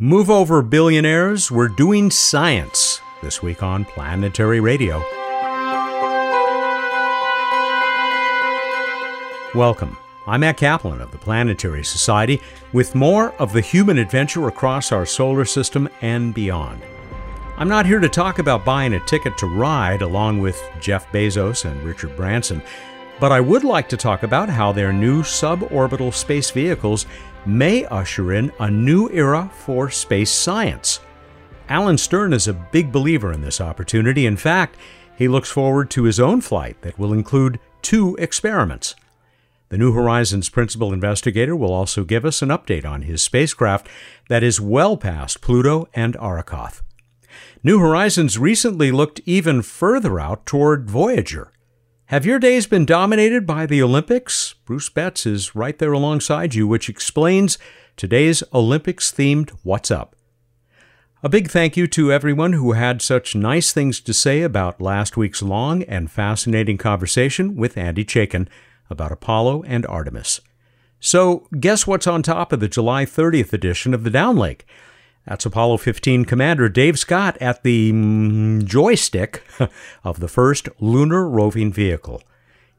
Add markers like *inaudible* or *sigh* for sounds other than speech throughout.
Move over, billionaires. We're doing science this week on Planetary Radio. Welcome. I'm Matt Kaplan of the Planetary Society with more of the human adventure across our solar system and beyond. I'm not here to talk about buying a ticket to ride along with Jeff Bezos and Richard Branson, but I would like to talk about how their new suborbital space vehicles may usher in a new era for space science. Alan Stern is a big believer in this opportunity. In fact, he looks forward to his own flight that will include two experiments. The New Horizons principal investigator will also give us an update on his spacecraft that is well past Pluto and Arrokoth. New Horizons recently looked even further out toward Voyager. Have your days been dominated by the Olympics? Bruce Betts is right there alongside you, which explains today's Olympics themed What's Up. A big thank you to everyone who had such nice things to say about last week's long and fascinating conversation with Andy Chaikin about Apollo and Artemis. So, guess what's on top of the July 30th edition of the Downlink? That's Apollo 15 Commander Dave Scott at the mm, joystick *laughs* of the first lunar roving vehicle.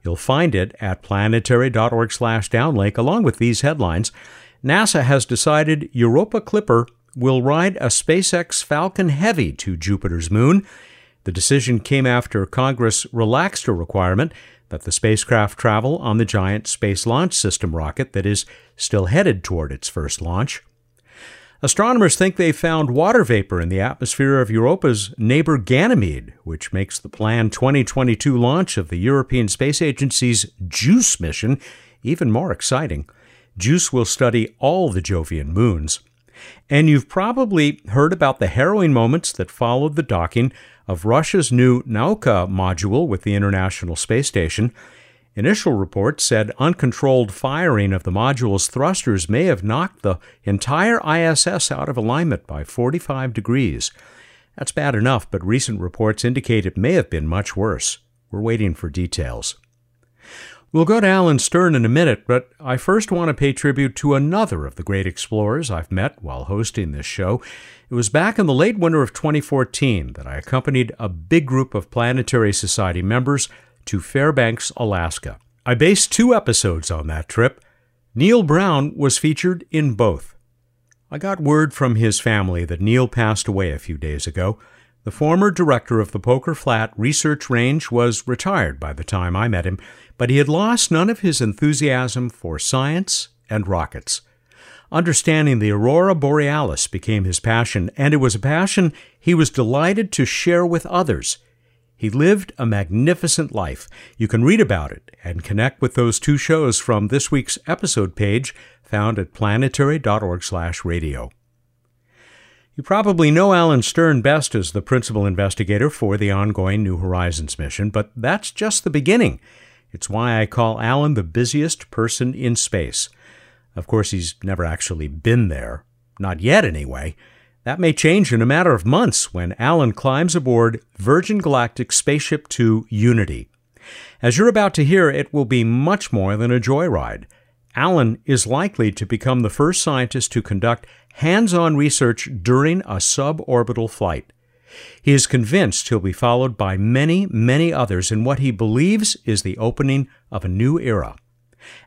You'll find it at planetary.org/downlink along with these headlines. NASA has decided Europa Clipper will ride a SpaceX Falcon Heavy to Jupiter's moon. The decision came after Congress relaxed a requirement that the spacecraft travel on the giant Space Launch System rocket that is still headed toward its first launch. Astronomers think they found water vapor in the atmosphere of Europa's neighbor Ganymede, which makes the planned 2022 launch of the European Space Agency's JUICE mission even more exciting. JUICE will study all the Jovian moons. And you've probably heard about the harrowing moments that followed the docking of Russia's new Nauka module with the International Space Station. Initial reports said uncontrolled firing of the module's thrusters may have knocked the entire ISS out of alignment by 45 degrees. That's bad enough, but recent reports indicate it may have been much worse. We're waiting for details. We'll go to Alan Stern in a minute, but I first want to pay tribute to another of the great explorers I've met while hosting this show. It was back in the late winter of 2014 that I accompanied a big group of Planetary Society members to Fairbanks, Alaska. I based two episodes on that trip. Neil Brown was featured in both. I got word from his family that Neil passed away a few days ago. The former director of the Poker Flat Research Range was retired by the time I met him, but he had lost none of his enthusiasm for science and rockets. Understanding the aurora borealis became his passion, and it was a passion he was delighted to share with others. He lived a magnificent life. You can read about it and connect with those two shows from this week's episode page found at planetary.org/radio. You probably know Alan Stern best as the principal investigator for the ongoing New Horizons mission, but that's just the beginning. It's why I call Alan the busiest person in space. Of course, he's never actually been there. Not yet, anyway. That may change in a matter of months when Alan climbs aboard Virgin Galactic Spaceship Two Unity. As you're about to hear, it will be much more than a joyride. Alan is likely to become the first scientist to conduct hands on research during a suborbital flight. He is convinced he'll be followed by many, many others in what he believes is the opening of a new era.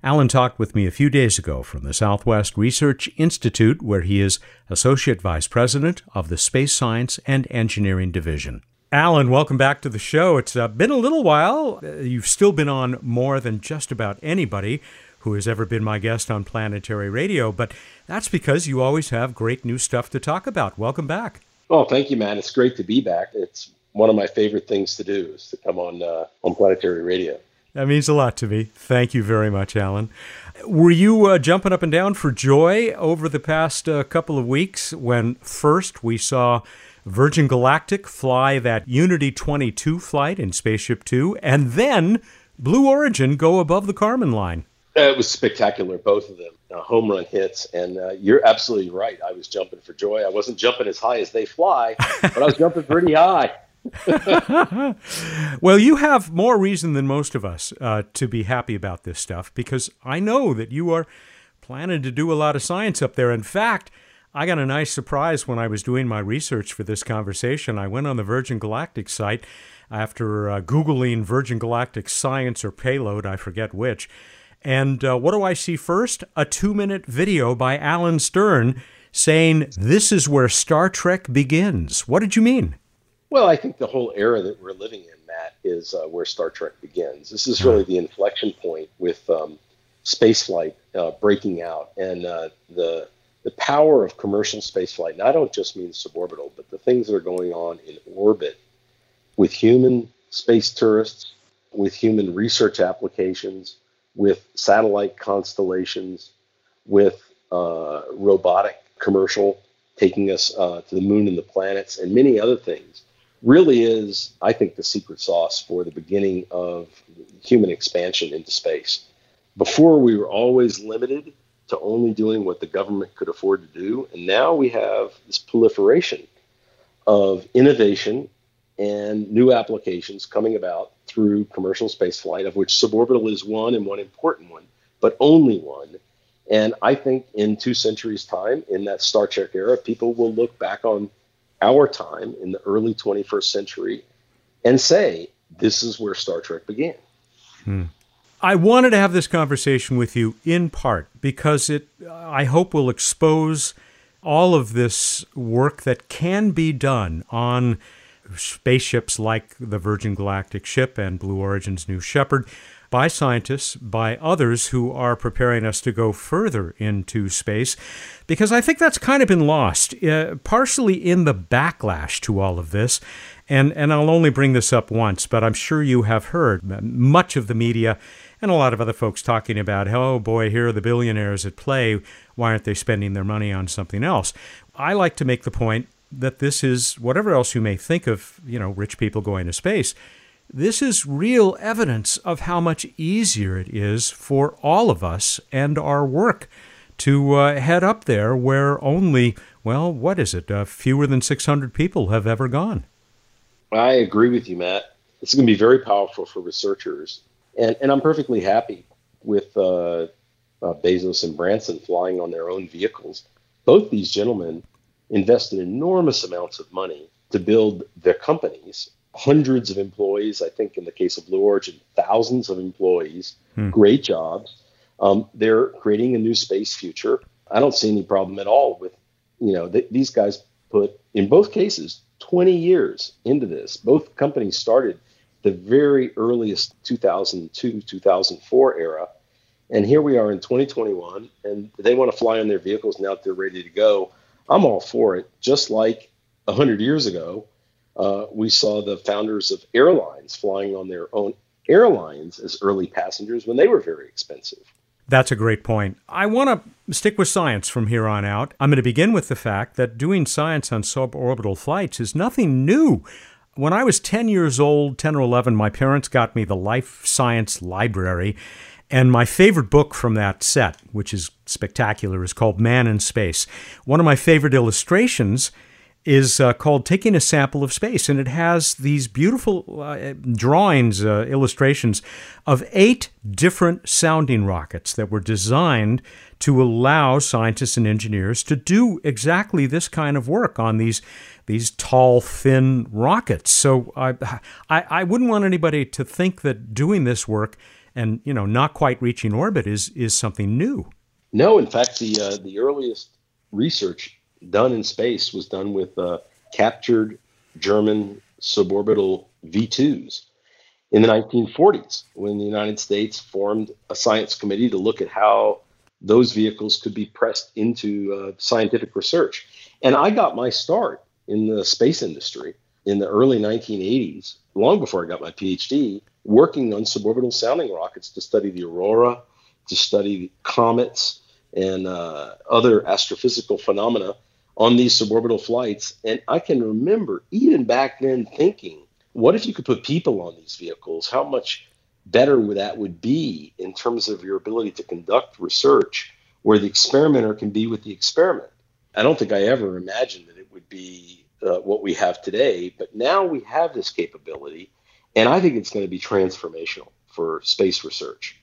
Alan talked with me a few days ago from the Southwest Research Institute, where he is Associate Vice President of the Space Science and Engineering Division. Alan, welcome back to the show. It's uh, been a little while. Uh, you've still been on more than just about anybody who has ever been my guest on Planetary Radio, but that's because you always have great new stuff to talk about. Welcome back. Oh, thank you, man. It's great to be back. It's one of my favorite things to do is to come on uh, on Planetary Radio. That means a lot to me. Thank you very much, Alan. Were you uh, jumping up and down for joy over the past uh, couple of weeks when first we saw Virgin Galactic fly that Unity 22 flight in Spaceship Two, and then Blue Origin go above the Kármán line? It was spectacular, both of them. Uh, home run hits, and uh, you're absolutely right. I was jumping for joy. I wasn't jumping as high as they fly, but I was jumping pretty high. *laughs* well, you have more reason than most of us uh, to be happy about this stuff because I know that you are planning to do a lot of science up there. In fact, I got a nice surprise when I was doing my research for this conversation. I went on the Virgin Galactic site after uh, Googling Virgin Galactic science or payload, I forget which. And uh, what do I see first? A two minute video by Alan Stern saying, This is where Star Trek begins. What did you mean? Well, I think the whole era that we're living in, Matt, is uh, where Star Trek begins. This is really the inflection point with um, spaceflight uh, breaking out and uh, the the power of commercial spaceflight. And I don't just mean suborbital, but the things that are going on in orbit with human space tourists, with human research applications, with satellite constellations, with uh, robotic commercial taking us uh, to the moon and the planets, and many other things, really is, I think, the secret sauce for the beginning of human expansion into space. Before, we were always limited to only doing what the government could afford to do, and now we have this proliferation of innovation and new applications coming about through commercial spaceflight, of which suborbital is one and one important one, but only one. And I think in two centuries' time, in that Star Trek era, people will look back on our time in the early 21st century and say, this is where Star Trek began. Hmm. I wanted to have this conversation with you in part because it, I hope, will expose all of this work that can be done on spaceships like the Virgin Galactic ship and Blue Origin's New Shepard by scientists, by others who are preparing us to go further into space, because I think that's kind of been lost, uh, partially in the backlash to all of this. And, and I'll only bring this up once, but I'm sure you have heard much of the media and a lot of other folks talking about, oh boy, here are the billionaires at play. Why aren't they spending their money on something else? I like to make the point that this is whatever else you may think of, you know, rich people going to space. This is real evidence of how much easier it is for all of us and our work to uh, head up there where only, well, what is it, uh, fewer than 600 people have ever gone. I agree with you, Matt. It's going to be very powerful for researchers. And, and I'm perfectly happy with uh, uh Bezos and Branson flying on their own vehicles. Both these gentlemen invested enormous amounts of money to build their companies, hundreds of employees. I think in the case of Blue Origin, thousands of employees, hmm. great jobs. Um, they're creating a new space future. I don't see any problem at all with, you know, th- these guys put in both cases 20 years into this. Both companies started the very earliest 2002 2004 era. And here we are in 2021, and they want to fly on their vehicles now that they're ready to go. I'm all for it. Just like 100 years ago, uh, we saw the founders of airlines flying on their own airlines as early passengers when they were very expensive. That's a great point. I want to stick with science from here on out. I'm going to begin with the fact that doing science on suborbital flights is nothing new. When I was 10 years old, 10 or 11, my parents got me the Life Science Library, and my favorite book from that set, which is spectacular, is called Man in Space. One of my favorite illustrations is uh, called Taking a Sample of Space, and it has these beautiful uh, drawings, uh, illustrations of eight different sounding rockets that were designed to allow scientists and engineers to do exactly this kind of work on these these tall, thin rockets. So I, I, I wouldn't want anybody to think that doing this work and you know not quite reaching orbit is is something new. No, in fact, the uh, the earliest research done in space was done with uh, captured German suborbital V2s in the 1940s, when the United States formed a science committee to look at how those vehicles could be pressed into uh, scientific research. And I got my start in the space industry in the early 1980s, long before I got my PhD, working on suborbital sounding rockets to study the aurora, to study comets and uh, other astrophysical phenomena on these suborbital flights. And I can remember even back then thinking, what if you could put people on these vehicles? How much better would that would be in terms of your ability to conduct research where the experimenter can be with the experiment. I don't think I ever imagined that it would be uh, what we have today, but now we have this capability and I think it's going to be transformational for space research.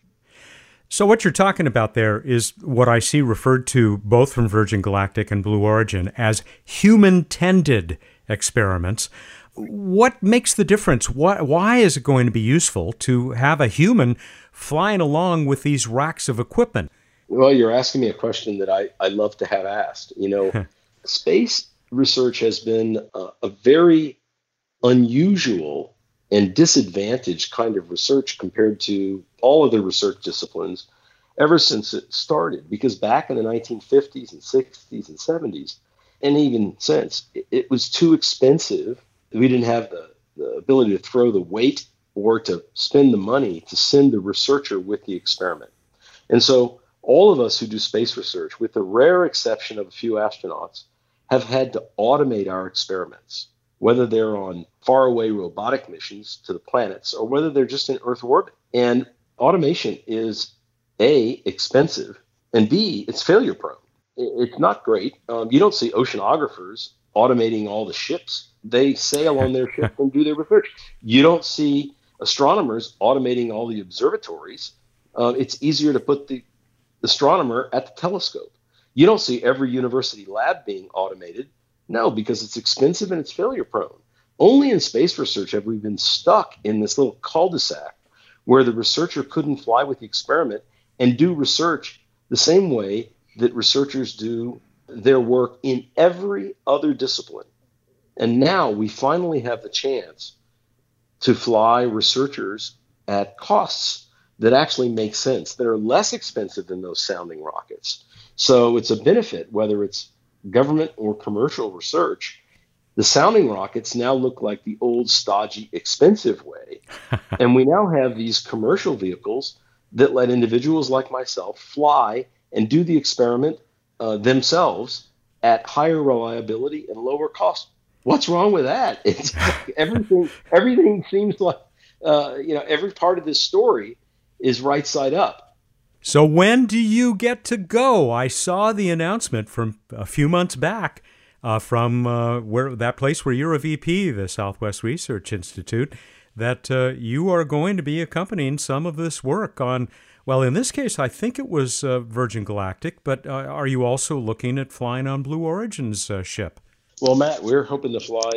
So, what you're talking about there is what I see referred to both from Virgin Galactic and Blue Origin as human tended experiments. What makes the difference? Why, why is it going to be useful to have a human flying along with these racks of equipment? Well, you're asking me a question that I, I love to have asked. You know, *laughs* space research has been a, a very unusual and disadvantaged kind of research compared to all other research disciplines ever since it started. Because back in the 1950s and 60s and 70s, and even since, it, it was too expensive. We didn't have the, the ability to throw the weight or to spend the money to send the researcher with the experiment. And so, all of us who do space research, with the rare exception of a few astronauts, have had to automate our experiments, whether they're on faraway robotic missions to the planets or whether they're just in Earth orbit. And automation is A, expensive, and B, it's failure prone. It's not great. Um, you don't see oceanographers automating all the ships. They sail on their ship and do their research. You don't see astronomers automating all the observatories. Uh, it's easier to put the astronomer at the telescope. You don't see every university lab being automated. No, because it's expensive and it's failure prone. Only in space research have we been stuck in this little cul de sac where the researcher couldn't fly with the experiment and do research the same way that researchers do their work in every other discipline. And now we finally have the chance to fly researchers at costs that actually make sense, that are less expensive than those sounding rockets. So it's a benefit, whether it's government or commercial research. The sounding rockets now look like the old, stodgy, expensive way. *laughs* and we now have these commercial vehicles that let individuals like myself fly and do the experiment uh, themselves at higher reliability and lower cost. What's wrong with that? *laughs* It's everything. Everything seems like uh, you know every part of this story is right side up. So when do you get to go? I saw the announcement from a few months back uh, from uh, where that place where you're a VP, the Southwest Research Institute, that uh, you are going to be accompanying some of this work on. Well, in this case, I think it was uh, Virgin Galactic, but uh, are you also looking at flying on Blue Origin's uh, ship? Well, Matt, we're hoping to fly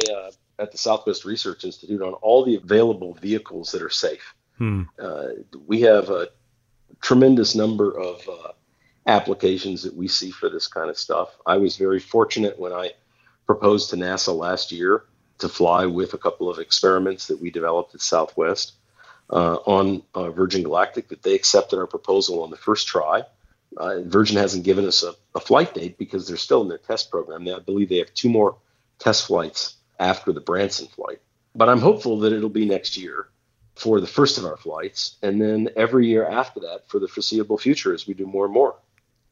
at the Southwest Research Institute on all the available vehicles that are safe. Hmm. we have a tremendous number of uh, applications that we see for this kind of stuff. I was very fortunate when I proposed to NASA last year to fly with a couple of experiments that we developed at Southwest uh, on uh, Virgin Galactic that they accepted our proposal on the first try. Uh, Virgin hasn't given us a, a, flight date because they're still in their test program. Now, I believe they have two more test flights after the Branson flight. But I'm hopeful that it'll be next year for the first of our flights, and then every year after that for the foreseeable future as we do more and more.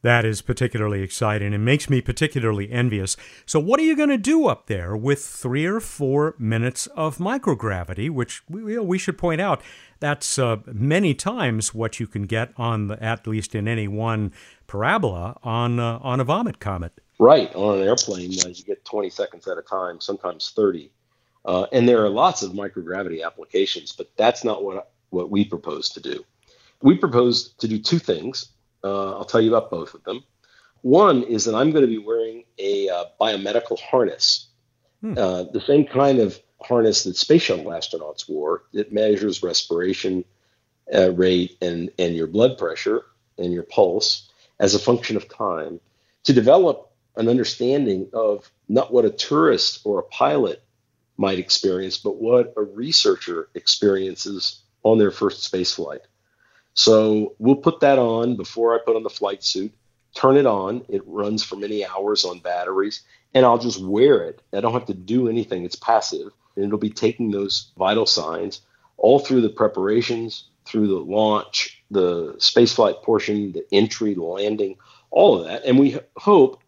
That is particularly exciting and makes me particularly envious. So, what are you going to do up there with three or four minutes of microgravity, which we, we should point out that's uh, many times what you can get on the, at least in any one parabola on uh, on a Vomit Comet. Right on an airplane, uh, you get 20 seconds at a time, sometimes 30. Uh, and there are lots of microgravity applications, but that's not what what we propose to do. We propose to do two things. Uh, I'll tell you about both of them. One is that I'm going to be wearing a uh, biomedical harness, hmm. Uh, the same kind of harness that space shuttle astronauts wore. It measures respiration uh, rate and and your blood pressure and your pulse as a function of time to develop an understanding of not what a tourist or a pilot might experience, but what a researcher experiences on their first space flight. So we'll put that on before I put on the flight suit, turn it on. It runs for many hours on batteries, and I'll just wear it. I don't have to do anything, it's passive. And it'll be taking those vital signs all through the preparations, through the launch, the spaceflight portion, the entry, the landing, all of that. And we hope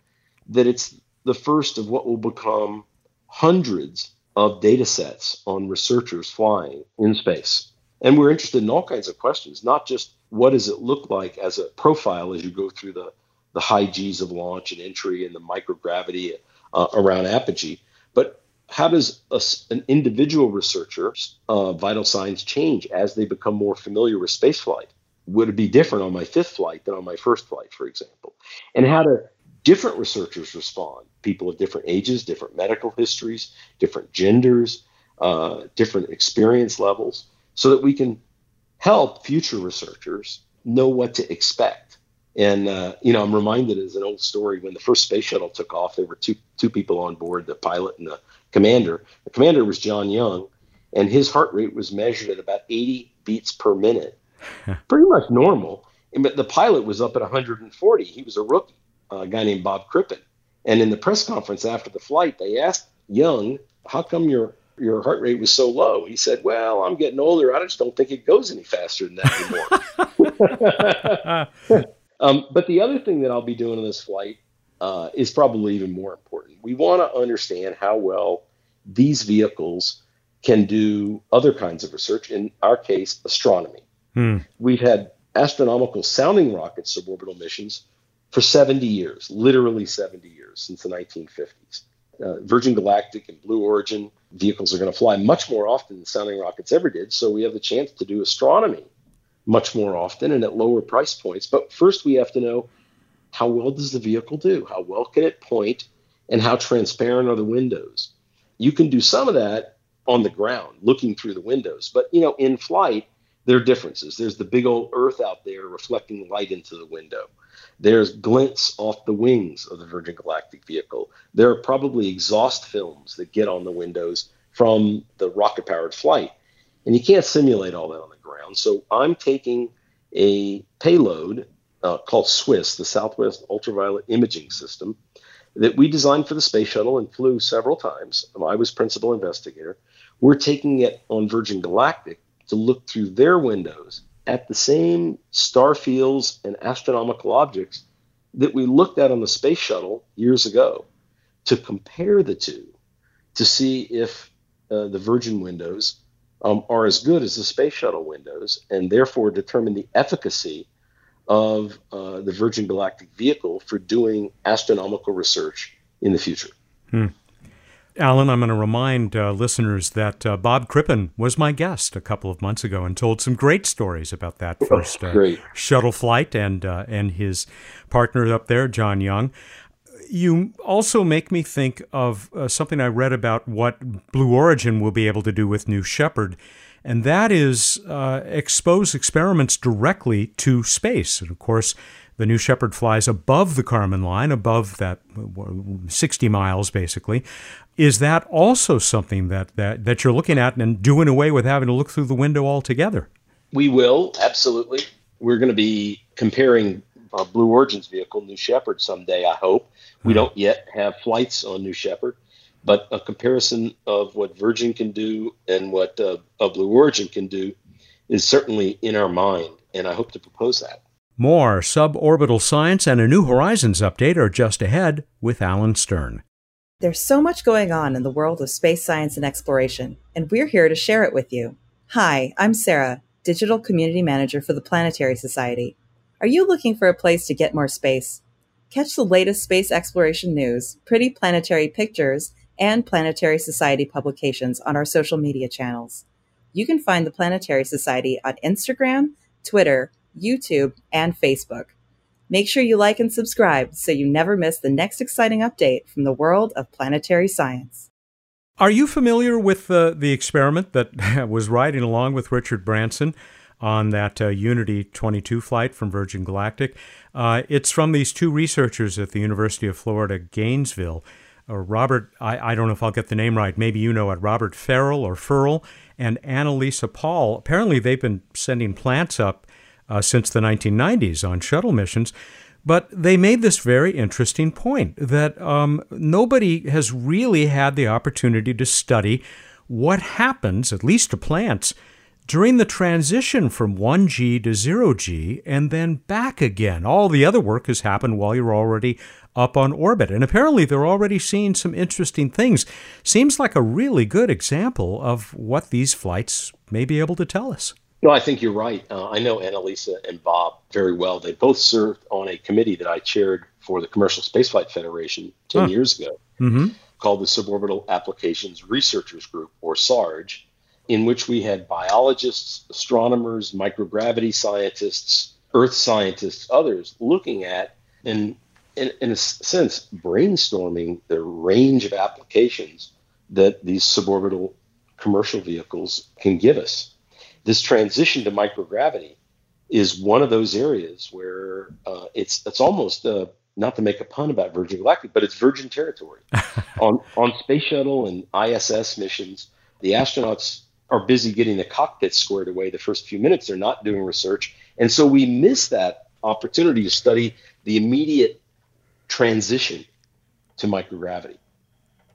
that it's the first of what will become hundreds of data sets on researchers flying in space. And we're interested in all kinds of questions, not just what does it look like as a profile as you go through the, the high G's of launch and entry and the microgravity uh, around apogee, but how does a, an individual researcher's uh, vital signs change as they become more familiar with spaceflight? would it be different on my fifth flight than on my first flight, for example? And how do different researchers respond? People of different ages, different medical histories, different genders, uh, different experience levels, so that we can help future researchers know what to expect. And uh, you know, I'm reminded as an old story when the first space shuttle took off, there were two two people on board, the pilot and the commander. The commander was John Young, and his heart rate was measured at about 80 beats per minute, *laughs* pretty much normal. But the pilot was up at 140. He was a rookie, a guy named Bob Crippen. And in the press conference after the flight, they asked Young, "How come your your heart rate was so low?" He said, "Well, I'm getting older. I just don't think it goes any faster than that anymore." *laughs* um, but the other thing that I'll be doing on this flight uh, is probably even more important. We want to understand how well these vehicles can do other kinds of research. In our case, astronomy. Hmm. We've had astronomical sounding rockets suborbital missions for 70 years, literally 70 years since the 1950s. Uh, Virgin Galactic and Blue Origin vehicles are going to fly much more often than sounding rockets ever did. So we have the chance to do astronomy much more often and at lower price points. But first, we have to know how well does the vehicle do? How well can it point? And how transparent are the windows? You can do some of that on the ground, looking through the windows. But you know, in flight, there are differences. There's the big old Earth out there reflecting light into the window. There's glints off the wings of the Virgin Galactic vehicle. There are probably exhaust films that get on the windows from the rocket powered flight. And you can't simulate all that on the ground. So I'm taking a payload uh, called SWUIS, the Southwest Ultraviolet Imaging System, that we designed for the space shuttle and flew several times. I was principal investigator. We're taking it on Virgin Galactic to look through their windows at the same star fields and astronomical objects that we looked at on the space shuttle years ago to compare the two to see if uh, the Virgin windows um, are as good as the space shuttle windows and therefore determine the efficacy of uh, the Virgin Galactic vehicle for doing astronomical research in the future. Hmm. Alan, I'm going to remind uh, listeners that uh, Bob Crippen was my guest a couple of months ago and told some great stories about that oh, first uh, shuttle flight and uh, and his partner up there, John Young. You also make me think of uh, something I read about what Blue Origin will be able to do with New Shepard and that is uh, expose experiments directly to space. And of course, the New Shepard flies above the Kármán line, above that 60 miles basically. Is that also something that, that, that you're looking at and doing away with having to look through the window altogether? We will, absolutely. We're going to be comparing uh, Blue Origin's vehicle, New Shepard, someday, I hope. We mm-hmm. don't yet have flights on New Shepard but a comparison of what Virgin can do and what uh, a Blue Origin can do is certainly in our mind, and I hope to propose that. More suborbital science and a New Horizons update are just ahead with Alan Stern. There's so much going on in the world of space science and exploration, and we're here to share it with you. Hi, I'm Sarah, Digital Community Manager for the Planetary Society. Are you looking for a place to get more space? Catch the latest space exploration news, pretty planetary pictures, and Planetary Society publications on our social media channels. You can find the Planetary Society on Instagram, Twitter, YouTube, and Facebook. Make sure you like and subscribe so you never miss the next exciting update from the world of planetary science. Are you familiar with uh, the experiment that *laughs* was riding along with Richard Branson on that uh, Unity 22 flight from Virgin Galactic? Uh, it's from these two researchers at the University of Florida, Gainesville or Robert, I, I don't know if I'll get the name right, maybe you know it, Robert Farrell or Ferl and Anna-Lisa Paul. Apparently, they've been sending plants up uh, since the 1990s on shuttle missions. But they made this very interesting point that um, nobody has really had the opportunity to study what happens, at least to plants, during the transition from 1G to 0G and then back again. All the other work has happened while you're already up on orbit. And apparently they're already seeing some interesting things. Seems like a really good example of what these flights may be able to tell us. No, I think you're right. Uh, I know Anna-Lisa and Bob very well. They both served on a committee that I chaired for the Commercial Spaceflight Federation 10 huh. years ago mm-hmm. called the Suborbital Applications Researchers Group, or SARG in which we had biologists, astronomers, microgravity scientists, earth scientists, others looking at and in, in a sense brainstorming the range of applications that these suborbital commercial vehicles can give us. This transition to microgravity is one of those areas where uh, it's it's almost uh, not to make a pun about Virgin Galactic, but it's virgin territory. *laughs* on on space shuttle and ISS missions, the astronauts are busy getting the cockpit squared away. The first few minutes, they're not doing research, and so we miss that opportunity to study the immediate transition to microgravity.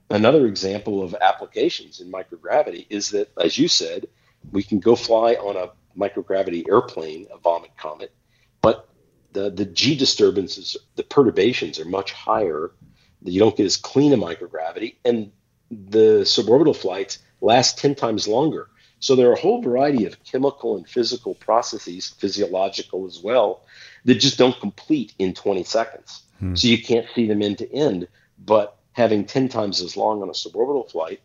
Another example of applications in microgravity is that, as you said, we can go fly on a microgravity airplane, a Vomit Comet, but the, the G disturbances, the perturbations are much higher. You don't get as clean a microgravity, and the suborbital flights last 10 times longer. So there are a whole variety of chemical and physical processes, physiological as well, that just don't complete in 20 seconds. Hmm. So you can't see them end to end. But having 10 times as long on a suborbital flight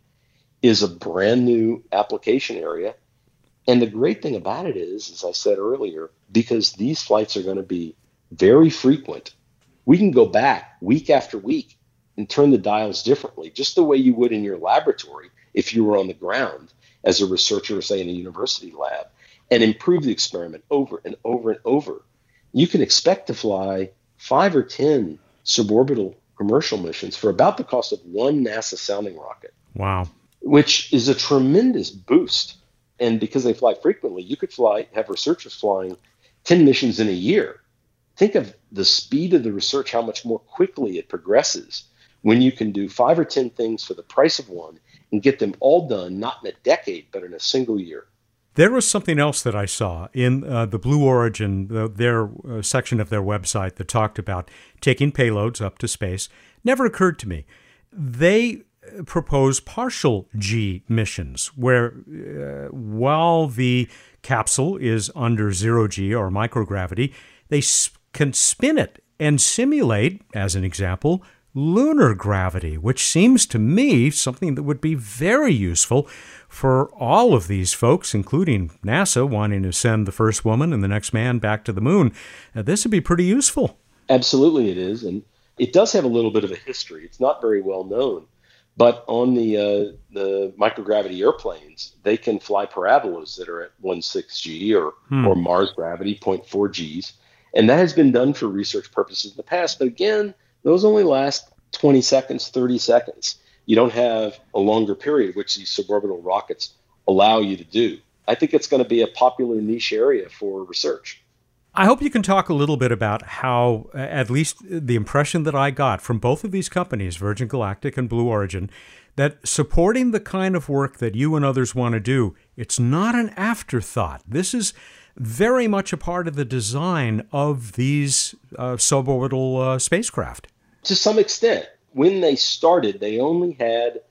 is a brand new application area. And the great thing about it is, as I said earlier, because these flights are going to be very frequent, we can go back week after week and turn the dials differently, just the way you would in your laboratory if you were on the ground as a researcher, say in a university lab, and improve the experiment over and over and over. You can expect to fly five or 10 suborbital commercial missions for about the cost of one NASA sounding rocket. Wow. Which is a tremendous boost. And because they fly frequently, you could fly, have researchers flying 10 missions in a year. Think of the speed of the research, how much more quickly it progresses when you can do five or 10 things for the price of one and get them all done, not in a decade, but in a single year. There was something else that I saw in uh, the Blue Origin, the, their uh, section of their website that talked about taking payloads up to space. Never occurred to me. They propose partial G missions, where uh, while the capsule is under zero G or microgravity, they sp- can spin it and simulate, as an example, lunar gravity, which seems to me something that would be very useful for all of these folks, including NASA wanting to send the first woman and the next man back to the moon. Uh, this would be pretty useful. Absolutely, it is. And it does have a little bit of a history. It's not very well known. But on the uh, the microgravity airplanes, they can fly parabolas that are at 1.6 G or, hmm. or Mars gravity, 0.4 Gs. And that has been done for research purposes in the past. But again, those only last 20 seconds, 30 seconds you don't have a longer period, which these suborbital rockets allow you to do. I think it's going to be a popular niche area for research. I hope you can talk a little bit about how, at least the impression that I got from both of these companies, Virgin Galactic and Blue Origin, that supporting the kind of work that you and others want to do, it's not an afterthought. This is very much a part of the design of these uh, suborbital uh, spacecraft. To some extent when they started, they only had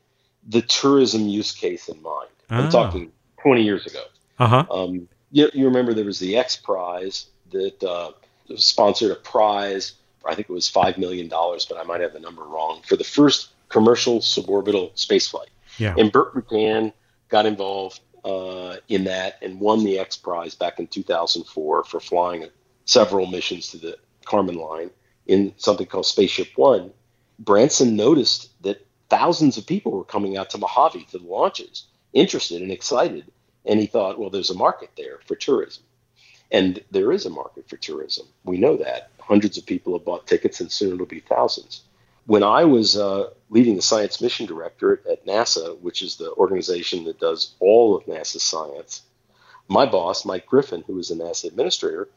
the tourism use case in mind. I'm ah. talking 20 years ago. Uh-huh. Um, you, you, remember there was the X Prize that uh, sponsored a prize. I think it was five million dollars, but I might have the number wrong for the first commercial suborbital spaceflight. Yeah. And Burt Rutan got involved uh, in that and won the X Prize back in 2004 for flying several missions to the Kármán line in something called Spaceship One. Branson noticed that thousands of people were coming out to Mojave to the launches, interested and excited. And he thought, well, there's a market there for tourism. And there is a market for tourism. We know that. Hundreds of people have bought tickets, and soon it'll be thousands. When I was uh, leading the Science Mission Directorate at NASA, which is the organization that does all of NASA's science, my boss, Mike Griffin, who was a NASA administrator,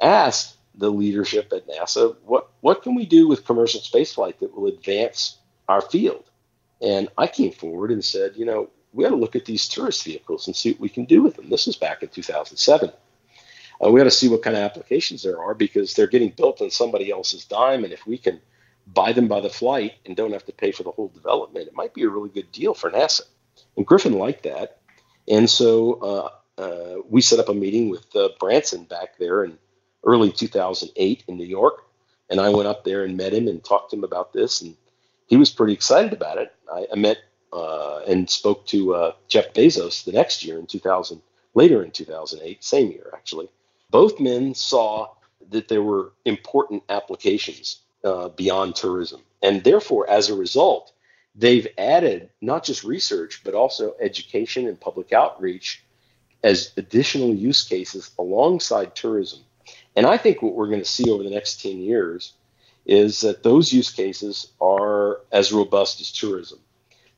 asked the leadership at NASA, what what can we do with commercial spaceflight that will advance our field? And I came forward and said, you know, we got to look at these tourist vehicles and see what we can do with them. This was back in 2007. Uh, we got to see what kind of applications there are because they're getting built on somebody else's dime, and if we can buy them by the flight and don't have to pay for the whole development, it might be a really good deal for NASA. And Griffin liked that, and so uh, uh, we set up a meeting with uh, Branson back there and early 2008 in New York. And I went up there and met him and talked to him about this. And he was pretty excited about it. I, I met uh, and spoke to uh, Jeff Bezos the next year in 2000, later in 2008, same year actually. Both men saw that there were important applications uh, beyond tourism. And therefore, as a result, they've added not just research, but also education and public outreach as additional use cases alongside tourism. And I think what we're going to see over the next 10 years is that those use cases are as robust as tourism.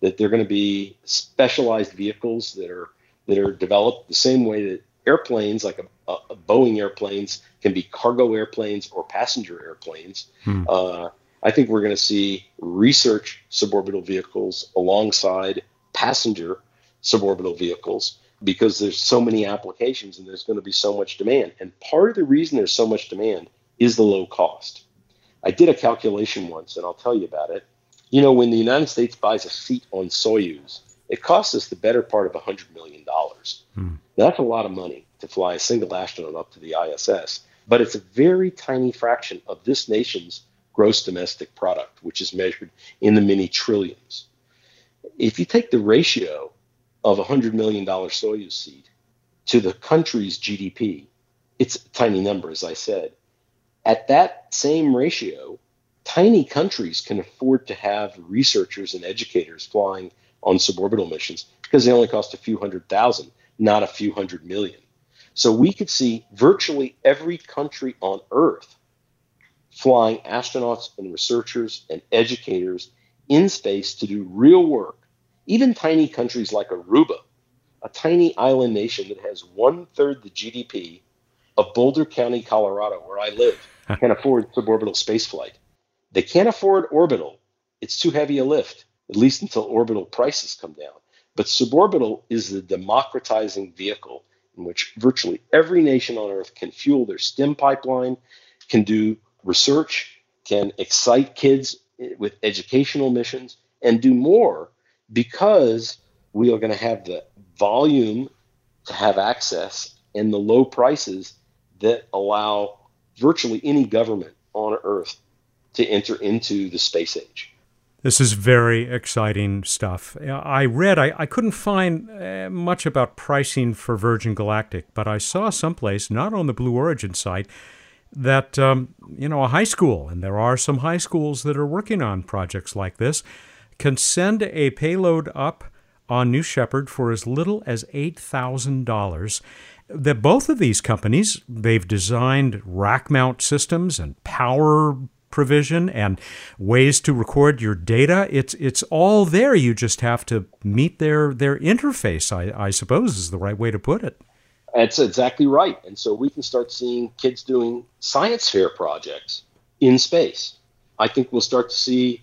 That they're going to be specialized vehicles that are that are developed the same way that airplanes, like a, a Boeing airplanes, can be cargo airplanes or passenger airplanes. Hmm. Uh, I think we're going to see research suborbital vehicles alongside passenger suborbital vehicles because there's so many applications and there's going to be so much demand. And part of the reason there's so much demand is the low cost. I did a calculation once, and I'll tell you about it. You know, when the United States buys a seat on Soyuz, it costs us the better part of $100 million. Hmm. That's a lot of money to fly a single astronaut up to the ISS, but it's a very tiny fraction of this nation's gross domestic product, which is measured in the many trillions. If you take the ratio of a $100 million Soyuz seat to the country's GDP, it's a tiny number, as I said. At that same ratio, tiny countries can afford to have researchers and educators flying on suborbital missions because they only cost a few hundred thousand, not a few hundred million. So we could see virtually every country on Earth flying astronauts and researchers and educators in space to do real work. Even tiny countries like Aruba, a tiny island nation that has one third the GDP of Boulder County, Colorado, where I live *laughs* can afford suborbital spaceflight. They can't afford orbital. It's too heavy a lift, at least until orbital prices come down. But suborbital is the democratizing vehicle in which virtually every nation on Earth can fuel their STEM pipeline, can do research, can excite kids with educational missions, and do more because we are going to have the volume to have access and the low prices that allow virtually any government on Earth to enter into the space age. This is very exciting stuff. I read, I, I couldn't find uh, much about pricing for Virgin Galactic, but I saw someplace, not on the Blue Origin site, that, um, you know, a high school, and there are some high schools that are working on projects like this, can send a payload up on New Shepard for as little as $8,000 that both of these companies they've designed rack mount systems and power provision and ways to record your data. It's it's all there. You just have to meet their their interface i, I suppose is the right way to put it. That's exactly right. And so we can start seeing kids doing science fair projects in space. I think we'll start to see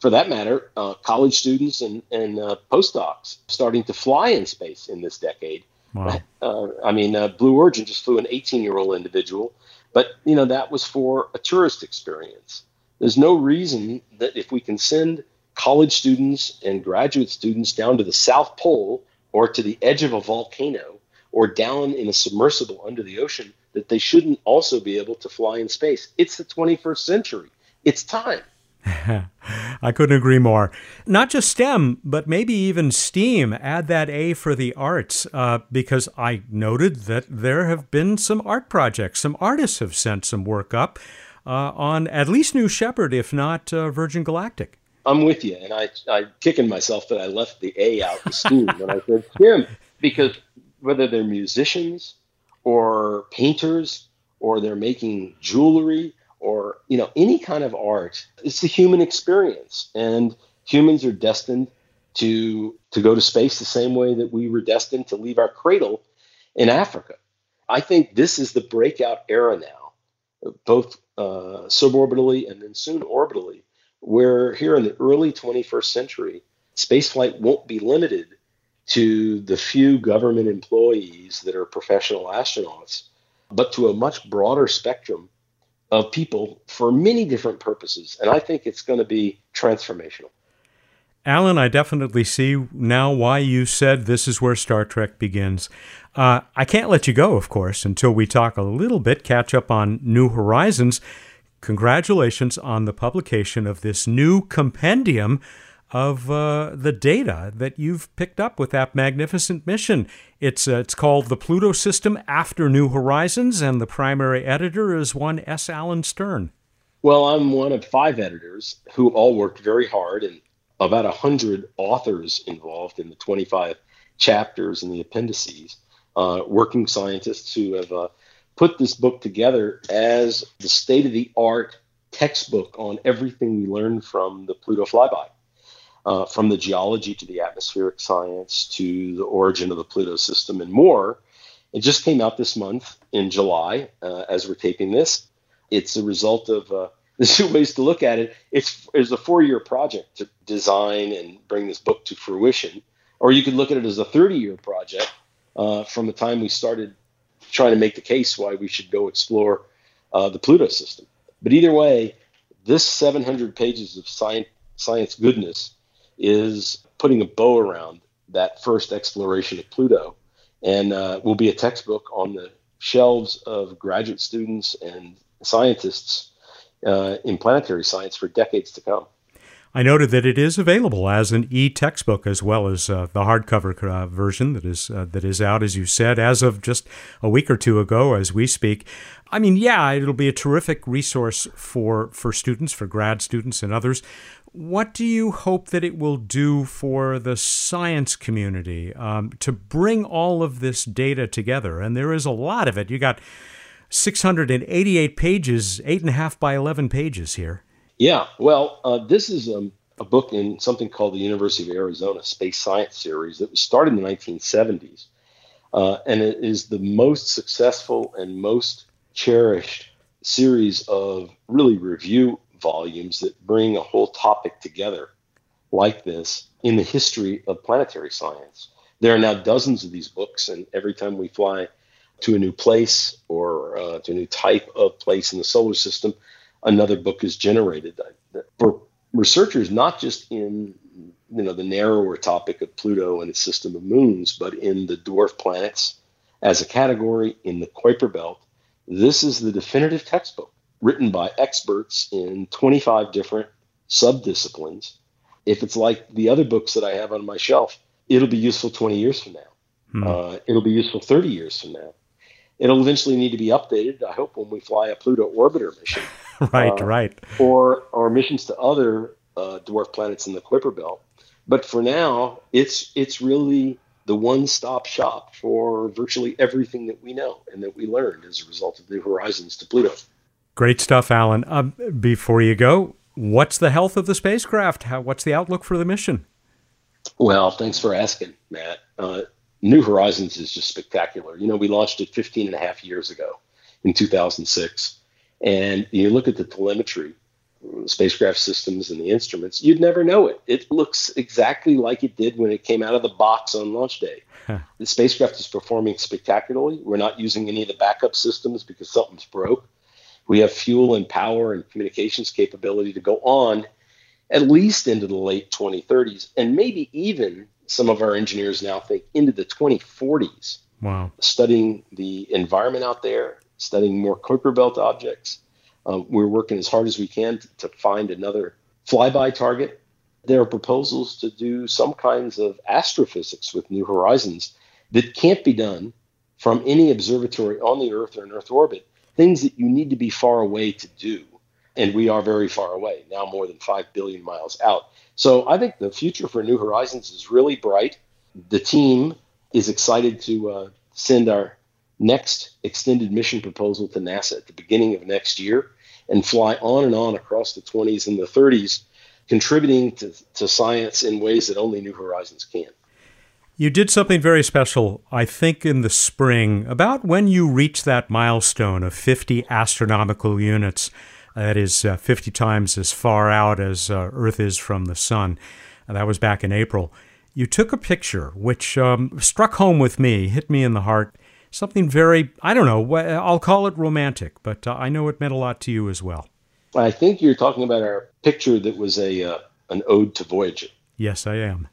for that matter uh, college students and, and uh, postdocs starting to fly in space in this decade. Wow. Uh, I mean, uh, Blue Origin just flew an 18 year old individual, but you know that was for a tourist experience. There's no reason that if we can send college students and graduate students down to the South Pole or to the edge of a volcano or down in a submersible under the ocean, that they shouldn't also be able to fly in space. It's the 21st century. It's time. *laughs* I couldn't agree more. Not just STEM, but maybe even STEAM. Add that A for the arts, uh, because I noted that there have been some art projects. Some artists have sent some work up uh, on at least New Shepard, if not uh, Virgin Galactic. I'm with you, and I I kicking myself that I left the A out of *laughs* STEAM when I said STEM because whether they're musicians or painters or they're making jewelry or you know any kind of art it's the human experience. And humans are destined to to go to space the same way that we were destined to leave our cradle in africa. I think this is the breakout era now both uh, suborbitally and then soon orbitally where here in the early 21st century spaceflight won't be limited to the few government employees that are professional astronauts but to a much broader spectrum of people for many different purposes. And I think it's going to be transformational. Alan, I definitely see now why you said this is where Star Trek begins. Uh, I can't let you go, of course, until we talk a little bit, catch up on New Horizons. Congratulations on the publication of this new compendium of uh, the data that you've picked up with that magnificent mission. It's uh, it's called the Pluto System After New Horizons, and the primary editor is one S. Alan Stern. Well, I'm one of five editors who all worked very hard, and about 100 authors involved in the 25 chapters and the appendices, uh, working scientists who have uh, put this book together as the state of the art textbook on everything we learned from the Pluto flyby. Uh, from the geology to the atmospheric science to the origin of the Pluto system and more. It just came out this month in July uh, as we're taping this. It's a result of uh, *laughs* there's two ways to look at it. It's it's a four year project to design and bring this book to fruition, or you could look at it as a 30 year project uh, from the time we started trying to make the case why we should go explore uh, the Pluto system. But either way, this 700 pages of science science goodness is putting a bow around that first exploration of Pluto, and uh, will be a textbook on the shelves of graduate students and scientists uh, in planetary science for decades to come. I noted that it is available as an e-textbook as well as uh, the hardcover uh, version that is uh, that is out, as you said, as of just a week or two ago, as we speak. I mean, yeah, it'll be a terrific resource for for students, for grad students, and others. What do you hope that it will do for the science community um, to bring all of this data together? And there is a lot of it. You got 688 pages, eight and a half by 11 pages here. Yeah, well, uh, this is um, a book in something called the University of Arizona Space Science Series that was started in the 1970s. Uh, and it is the most successful and most cherished series of really review volumes that bring a whole topic together like this in the history of planetary science. There are now dozens of these books, and every time we fly to a new place or uh, to a new type of place in the solar system, another book is generated. For researchers, not just in you know the narrower topic of Pluto and its system of moons, but in the dwarf planets as a category in the Kuiper Belt, this is the definitive textbook written by experts in 25 different subdisciplines. If it's like the other books that I have on my shelf, it'll be useful 20 years from now. Hmm. Uh, it'll be useful 30 years from now. It'll eventually need to be updated. I hope when we fly a Pluto orbiter mission. *laughs* right, uh, right. Or or missions to other uh, dwarf planets in the Kuiper Belt. But for now, it's it's really the one-stop shop for virtually everything that we know and that we learned as a result of New Horizons to Pluto. Great stuff, Alan. Uh, before you go, what's the health of the spacecraft? How, what's the outlook for the mission? Well, thanks for asking, Matt. Uh, New Horizons is just spectacular. You know, we launched it 15 and a half years ago in 2006. And you look at the telemetry, spacecraft systems, and the instruments, you'd never know it. It looks exactly like it did when it came out of the box on launch day. Huh. The spacecraft is performing spectacularly. We're not using any of the backup systems because something's broke. We have fuel and power and communications capability to go on at least into the late 2030s and maybe even some of our engineers now think into the 2040s. Wow. Studying the environment out there, studying more Kuiper Belt objects. Um, we're working as hard as we can to, to find another flyby target. There are proposals to do some kinds of astrophysics with New Horizons that can't be done from any observatory on the Earth or in Earth orbit, things that you need to be far away to do. And we are very far away, now more than 5 billion miles out. So I think the future for New Horizons is really bright. The team is excited to uh, send our next extended mission proposal to NASA at the beginning of next year and fly on and on across the 20s and the 30s, contributing to, to science in ways that only New Horizons can. You did something very special, I think, in the spring, about when you reached that milestone of 50 astronomical units. That is uh, 50 times as far out as uh, Earth is from the sun. That was back in April. You took a picture which um, struck home with me, hit me in the heart. Something very, I don't know, I'll call it romantic, but uh, I know it meant a lot to you as well. I think you're talking about our picture that was a uh, an ode to Voyager. Yes, I am.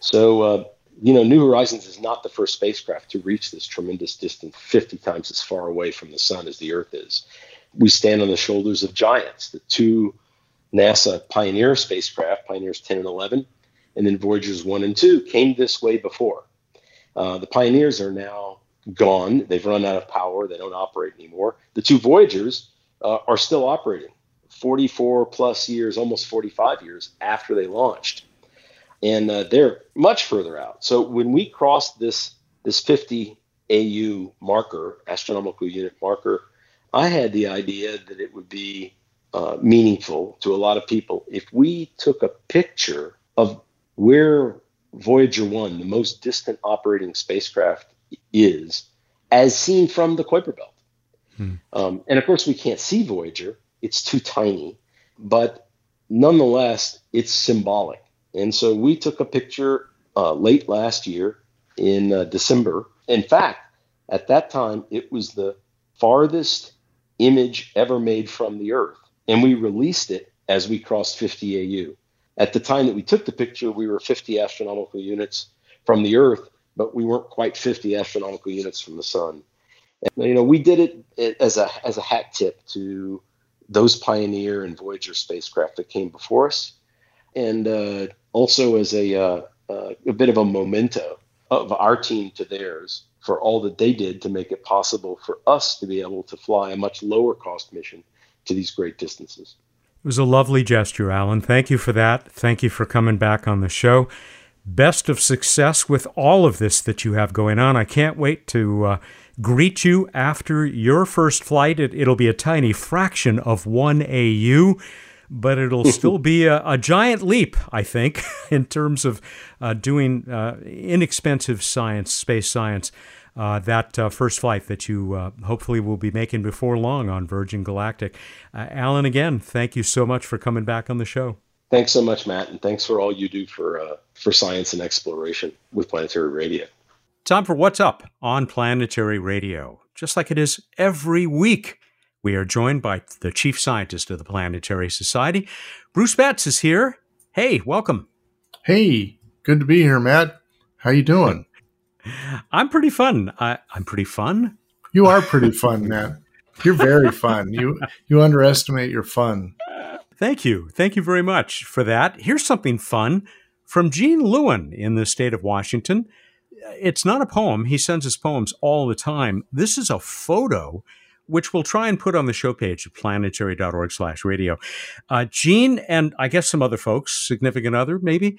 So, uh, you know, New Horizons is not the first spacecraft to reach this tremendous distance, 50 times as far away from the sun as the Earth is we stand on the shoulders of giants. The two NASA Pioneer spacecraft, Pioneers 10 and 11, and then Voyagers 1 and 2 came this way before. Uh, the Pioneers are now gone. They've run out of power. They don't operate anymore. The two Voyagers uh, are still operating 44 plus years, almost 45 years after they launched. And uh, they're much further out. So when we crossed this, this 50 AU marker, astronomical unit marker, I had the idea that it would be uh, meaningful to a lot of people if we took a picture of where Voyager 1, the most distant operating spacecraft, is as seen from the Kuiper Belt. Hmm. Um, and of course, we can't see Voyager, it's too tiny, but nonetheless, it's symbolic. And so we took a picture uh, late last year in uh, December. In fact, at that time, it was the farthest image ever made from the Earth. And we released it as we crossed 50 AU. At the time that we took the picture, we were 50 astronomical units from the Earth, but we weren't quite 50 astronomical units from the Sun. And, you know, we did it as a as a hat tip to those Pioneer and Voyager spacecraft that came before us, and uh, also as a uh, uh, a bit of a memento of our team to theirs for all that they did to make it possible for us to be able to fly a much lower cost mission to these great distances. It was a lovely gesture, Alan. Thank you for that. Thank you for coming back on the show. Best of success with all of this that you have going on. I can't wait to uh, greet you after your first flight. It, will be a tiny fraction of 1 AU, but it'll *laughs* still be a, a, giant leap, I think, *laughs* in terms of uh, doing uh, inexpensive science, space science uh, that uh, first flight that you uh, hopefully will be making before long on Virgin Galactic. Uh, Alan, again, thank you so much for coming back on the show. Thanks so much, Matt, and thanks for all you do for uh, for science and exploration with Planetary Radio. Time for What's Up on Planetary Radio. Just like it is every week, we are joined by the chief scientist of the Planetary Society. Bruce Betts is here. Hey, welcome. Hey, good to be here, Matt. How you doing? *laughs* I'm pretty fun. I, I'm pretty fun. You are pretty fun, Matt. You're very fun. You you underestimate your fun. Thank you. Thank you very much for that. Here's something fun from Gene Lewin in the state of Washington. It's not a poem. He sends us poems all the time. This is a photo which we'll try and put on the show page at planetary.org slash radio. Uh, Gene and I guess some other folks, significant other maybe,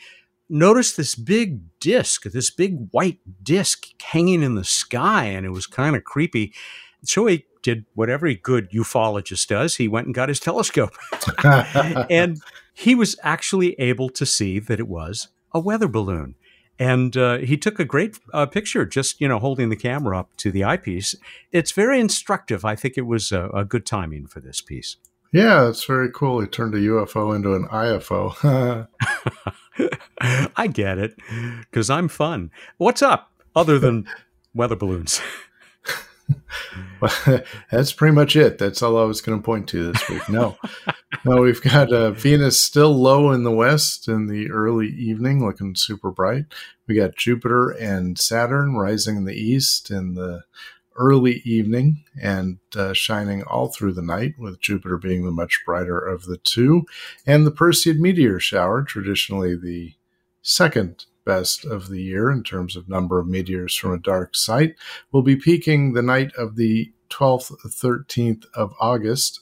noticed this big disc, this big white disc hanging in the sky, and it was kind of creepy. So he did what every good ufologist does. He went and got his telescope. *laughs* and he was actually able to see that it was a weather balloon. And uh, he took a great uh, picture, just you know, holding the camera up to the eyepiece. It's very instructive. I think it was a, a good timing for this piece. Yeah, it's very cool. He turned a UFO into an IFO. *laughs* I get it because I'm fun. What's up other than *laughs* weather balloons? *laughs* *laughs* that's pretty much it. That's all I was going to point to this week. No, no, we've got uh, Venus still low in the west in the early evening, looking super bright. We got Jupiter and Saturn rising in the east in the early evening and uh, shining all through the night, with Jupiter being the much brighter of the two. And the Perseid meteor shower, traditionally the second best of the year in terms of number of meteors from a dark site, will be peaking the night of the 12th, 13th of August.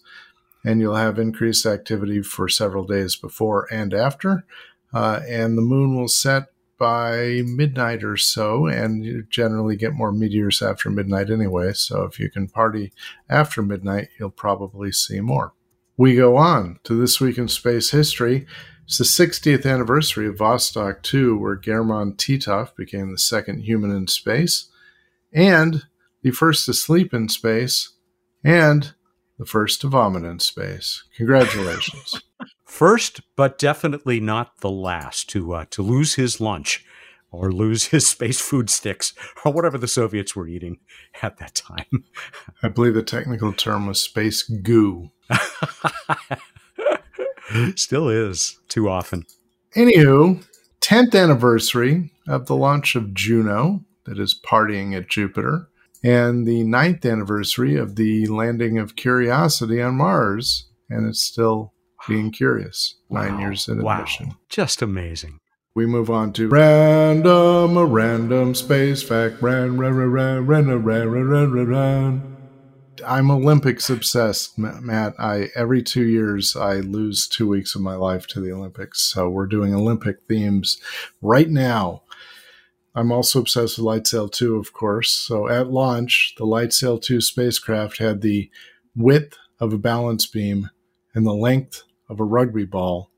And you'll have increased activity for several days before and after. Uh, and the moon will set by midnight or so, and you generally get more meteors after midnight anyway. So if you can party after midnight, you'll probably see more. We go on to this week in space history. It's the 60th anniversary of Vostok 2, where German Titov became the second human in space, and the first to sleep in space, and the first to vomit in space. Congratulations. *laughs* first, but definitely not the last to uh, to lose his lunch or lose his space food sticks or whatever the Soviets were eating at that time. I believe the technical term was space goo. *laughs* *laughs* Still is too often. Anywho, 10th anniversary of the launch of Juno, that is partying at Jupiter, and the ninth anniversary of the landing of Curiosity on Mars, and it's still being curious. Nine wow. years in wow. admission. Just amazing. We move on to random, a random space fact. Ran, ran, ran, ran, ran, ran, ran, ran, ran. I'm Olympics obsessed, Matt. I every two years I lose two weeks of my life to the Olympics. So we're doing Olympic themes right now. I'm also obsessed with LightSail 2, of course. So at launch, the LightSail 2 spacecraft had the width of a balance beam and the length of a rugby ball,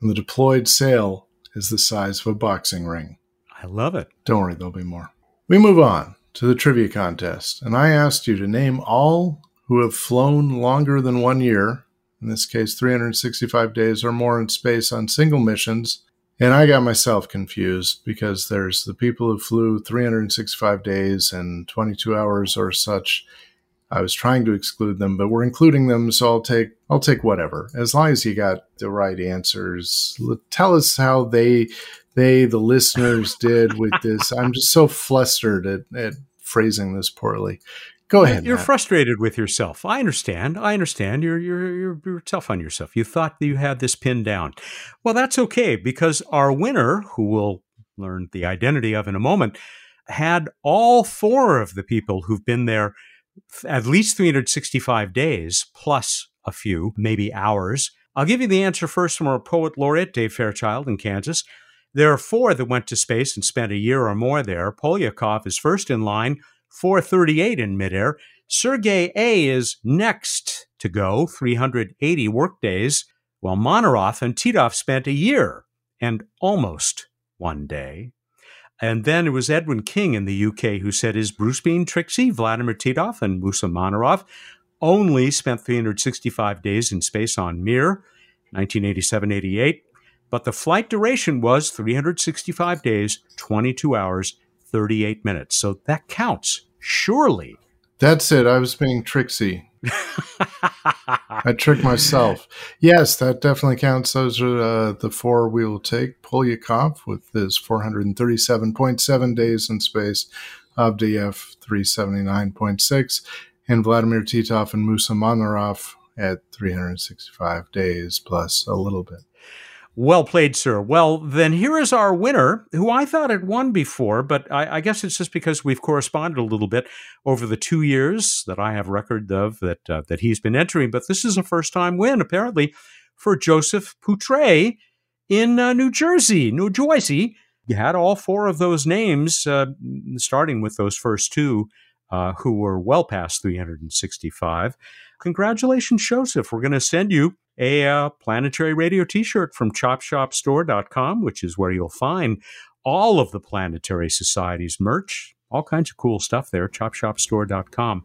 and the deployed sail is the size of a boxing ring. I love it. Don't worry, there'll be more. We move on to the trivia contest, and I asked you to name all who have flown longer than one year, in this case, 365 days or more in space on single missions. And I got myself confused because there's the people who flew 365 days and 22 hours or such I was trying to exclude them, but we're including them, so I'll take I'll take whatever. As long as you got the right answers. Tell us how they they the listeners did with this. I'm just so flustered at, at phrasing this poorly. Go ahead. You're Matt. frustrated with yourself. I understand. I understand. You're, you're you're you're tough on yourself. You thought that you had this pinned down. Well, that's okay because our winner, who we'll learn the identity of in a moment, had all four of the people who've been there at least 365 days plus a few, maybe hours. I'll give you the answer first from our poet laureate, Dave Fairchild in Kansas. There are four that went to space and spent a year or more there. Polyakov is first in line, 438 in midair. Sergei A is next to go, 380 workdays, while Manarov and Titov spent a year and almost one day. And then it was Edwin King in the UK who said, Is Bruce being tricksy? Vladimir Titov and Musa Manarov only spent 365 days in space on Mir, 1987 88. But the flight duration was 365 days, 22 hours, 38 minutes. So that counts, surely. That's it. I was being tricksy. I tricked myself. Yes, that definitely counts. Those are uh, the four we will take. Polyakov with his 437.7 days in space, Avdeyev 379.6, and Vladimir Titov and Musa Manarov at 365 days plus a little bit. Well played, sir. Well, then here is our winner, who I thought had won before, but I, I, guess it's just because we've corresponded a little bit over the two years that I have record of that uh, that he's been entering. But this is a first time win, apparently, for Joseph Poutre in uh, New Jersey, New Jersey. You had all four of those names, uh, starting with those first two, uh, who were well past 365. Congratulations, Joseph. We're going to send you a uh, planetary radio t-shirt from chopshopstore.com which is where you'll find all of the planetary society's merch all kinds of cool stuff there chopshopstore.com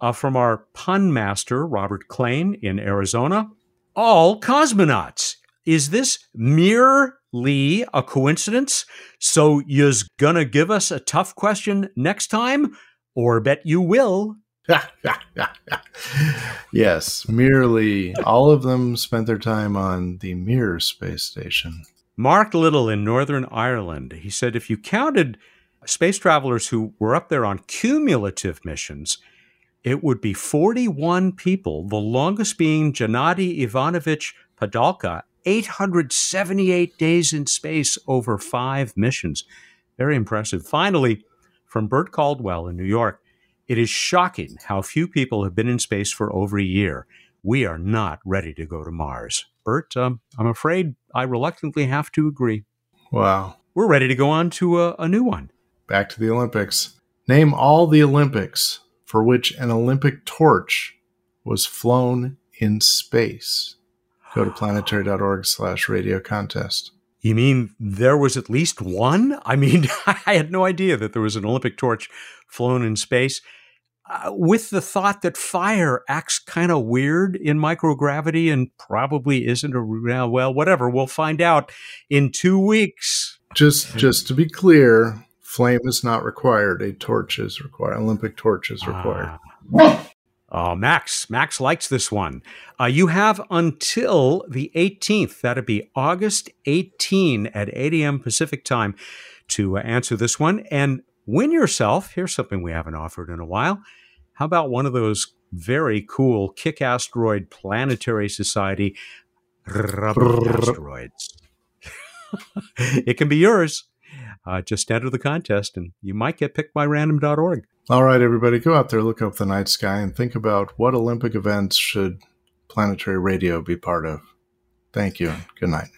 uh, from our pun master robert klein in arizona all cosmonauts. Is this merely a coincidence? So you's gonna give us a tough question next time or bet you will *laughs* yes, merely all of them spent their time on the Mir space station. Mark Little in Northern Ireland, he said if you counted space travelers who were up there on cumulative missions, it would be 41 people, the longest being Gennady Ivanovich Padalka, 878 days in space over five missions. Very impressive. Finally, from Bert Caldwell in New York, it is shocking how few people have been in space for over a year. We are not ready to go to Mars. Bert, um, I'm afraid I reluctantly have to agree. Wow. We're ready to go on to a, a new one. Back to the Olympics. Name all the Olympics for which an Olympic torch was flown in space. Go to planetary.org slash radio contest. You mean there was at least one? I mean, *laughs* I had no idea that there was an Olympic torch flown in space. Uh, with the thought that fire acts kind of weird in microgravity and probably isn't a well, whatever. We'll find out in two weeks. Just, just to be clear, flame is not required. A torch is required. Olympic torch is required. Ah. Oh, Max, Max likes this one. Uh, you have until the 18th, that'd be August 18 at 8 a.m. Pacific time, to uh, answer this one and win yourself. Here's something we haven't offered in a while. How about one of those very cool Kick Asteroid Planetary Society Rubber asteroids. *laughs* it can be yours. Uh, just enter the contest and you might get picked by random.org. All right, everybody, go out there, look up the night sky, and think about what Olympic events should planetary radio be part of. Thank you. Good night.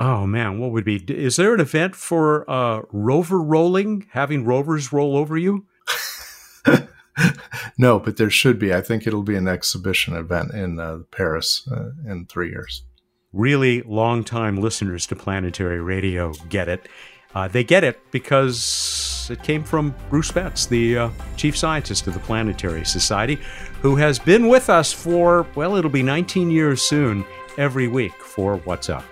Oh man, what would be? Is there an event for uh, rover rolling? Having rovers roll over you? *laughs* no, but there should be. I think it'll be an exhibition event in uh, Paris uh, in three years. Really long time listeners to planetary radio get it. Uh, they get it because it came from Bruce Betts, the uh, chief scientist of the Planetary Society, who has been with us for, well, it'll be 19 years soon, every week for What's Up.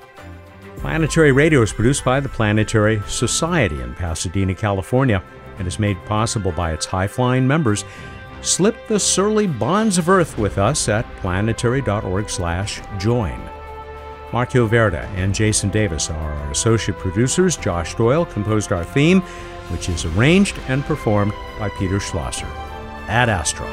Planetary Radio is produced by the Planetary Society in Pasadena, California, and is made possible by its high flying members. Slip the surly bonds of Earth with us at planetary.org/join. Mark Hilverda and Jason Davis are our associate producers. Josh Doyle composed our theme, which is arranged and performed by Peter Schlosser. Ad Astra.